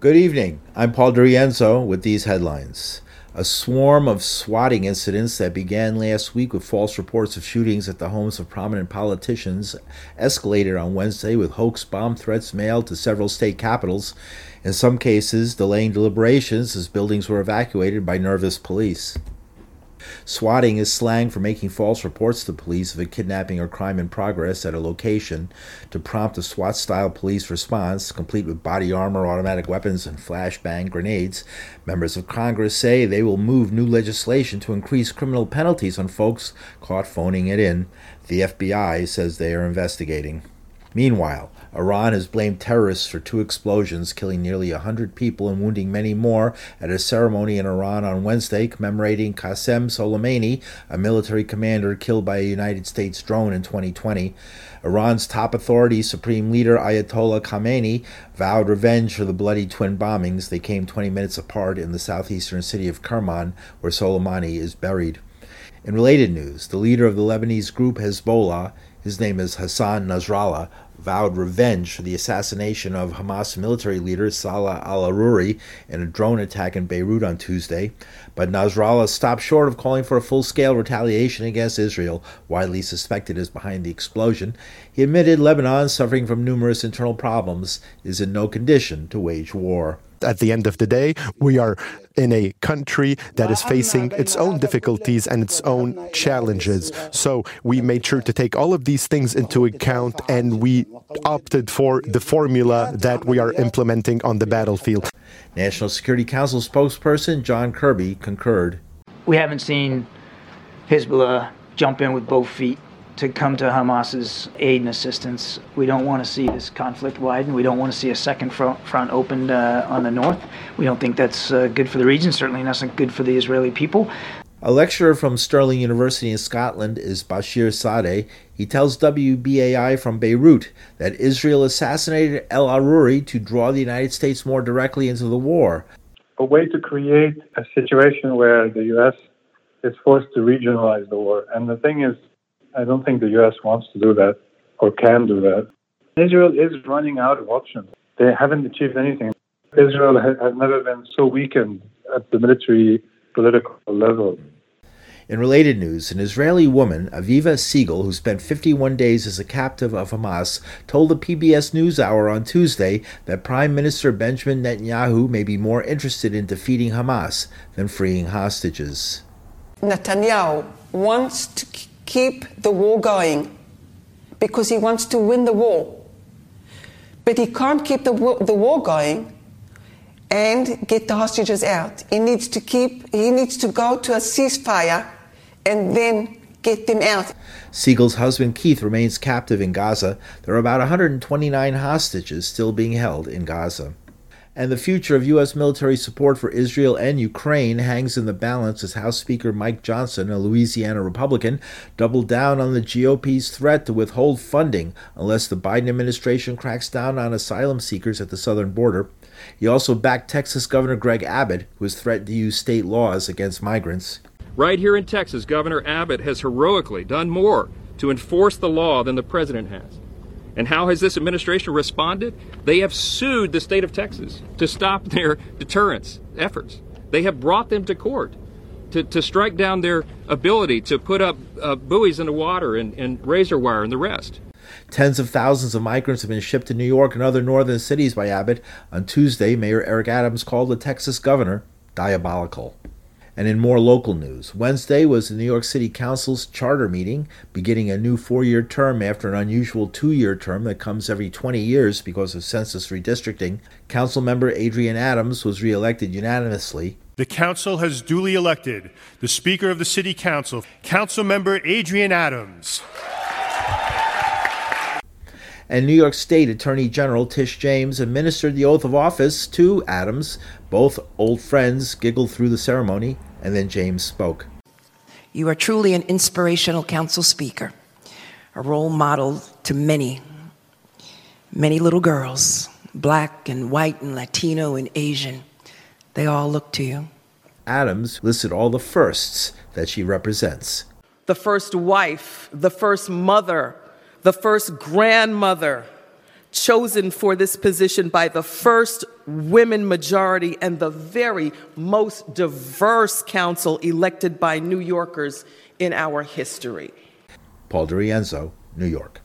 Good evening. I'm Paul DeRienzo with these headlines. A swarm of swatting incidents that began last week with false reports of shootings at the homes of prominent politicians escalated on Wednesday with hoax bomb threats mailed to several state capitals, in some cases delaying deliberations as buildings were evacuated by nervous police. Swatting is slang for making false reports to police of a kidnapping or crime in progress at a location to prompt a SWAT style police response, complete with body armor, automatic weapons, and flashbang grenades. Members of Congress say they will move new legislation to increase criminal penalties on folks caught phoning it in. The FBI says they are investigating. Meanwhile, Iran has blamed terrorists for two explosions, killing nearly 100 people and wounding many more at a ceremony in Iran on Wednesday commemorating Qasem Soleimani, a military commander killed by a United States drone in 2020. Iran's top authority, Supreme Leader Ayatollah Khamenei, vowed revenge for the bloody twin bombings. They came 20 minutes apart in the southeastern city of Kerman, where Soleimani is buried. In related news, the leader of the Lebanese group Hezbollah his name is Hassan Nasrallah, vowed revenge for the assassination of Hamas military leader Salah al Aruri in a drone attack in Beirut on Tuesday. But Nasrallah stopped short of calling for a full scale retaliation against Israel, widely suspected as behind the explosion. He admitted Lebanon, suffering from numerous internal problems, is in no condition to wage war. At the end of the day, we are in a country that is facing its own difficulties and its own challenges. So we made sure to take all of these things into account and we opted for the formula that we are implementing on the battlefield. National Security Council spokesperson John Kirby concurred. We haven't seen Hezbollah jump in with both feet to come to Hamas's aid and assistance. We don't want to see this conflict widen. We don't want to see a second front, front opened uh, on the north. We don't think that's uh, good for the region, certainly and it's not good for the Israeli people. A lecturer from Stirling University in Scotland is Bashir Sadeh. He tells WBAI from Beirut that Israel assassinated El Aruri to draw the United States more directly into the war. A way to create a situation where the U.S. is forced to regionalize the war. And the thing is, I don't think the U.S. wants to do that or can do that. Israel is running out of options. They haven't achieved anything. Israel has never been so weakened at the military political level. In related news, an Israeli woman, Aviva Siegel, who spent 51 days as a captive of Hamas, told the PBS NewsHour on Tuesday that Prime Minister Benjamin Netanyahu may be more interested in defeating Hamas than freeing hostages. Netanyahu wants to keep the war going because he wants to win the war. But he can't keep the war, the war going and get the hostages out. He needs to keep, he needs to go to a ceasefire and then get them out. Siegel's husband Keith remains captive in Gaza. There are about 129 hostages still being held in Gaza and the future of U.S. military support for Israel and Ukraine hangs in the balance as House Speaker Mike Johnson, a Louisiana Republican, doubled down on the GOP's threat to withhold funding unless the Biden administration cracks down on asylum seekers at the southern border. He also backed Texas Governor Greg Abbott, who has threatened to use state laws against migrants. Right here in Texas, Governor Abbott has heroically done more to enforce the law than the president has. And how has this administration responded? They have sued the state of Texas to stop their deterrence efforts. They have brought them to court to, to strike down their ability to put up uh, buoys in the water and, and razor wire and the rest. Tens of thousands of migrants have been shipped to New York and other northern cities by Abbott. On Tuesday, Mayor Eric Adams called the Texas governor diabolical. And in more local news, Wednesday was the New York City Council's charter meeting, beginning a new four year term after an unusual two year term that comes every 20 years because of census redistricting. Council member Adrienne Adams was reelected unanimously. The Council has duly elected the Speaker of the City Council, Council member Adrienne Adams. And New York State Attorney General Tish James administered the oath of office to Adams. Both old friends giggled through the ceremony, and then James spoke. You are truly an inspirational council speaker, a role model to many, many little girls, black and white and Latino and Asian. They all look to you. Adams listed all the firsts that she represents the first wife, the first mother, the first grandmother chosen for this position by the first women majority, and the very most diverse council elected by New Yorkers in our history. Paul DeRienzo, New York.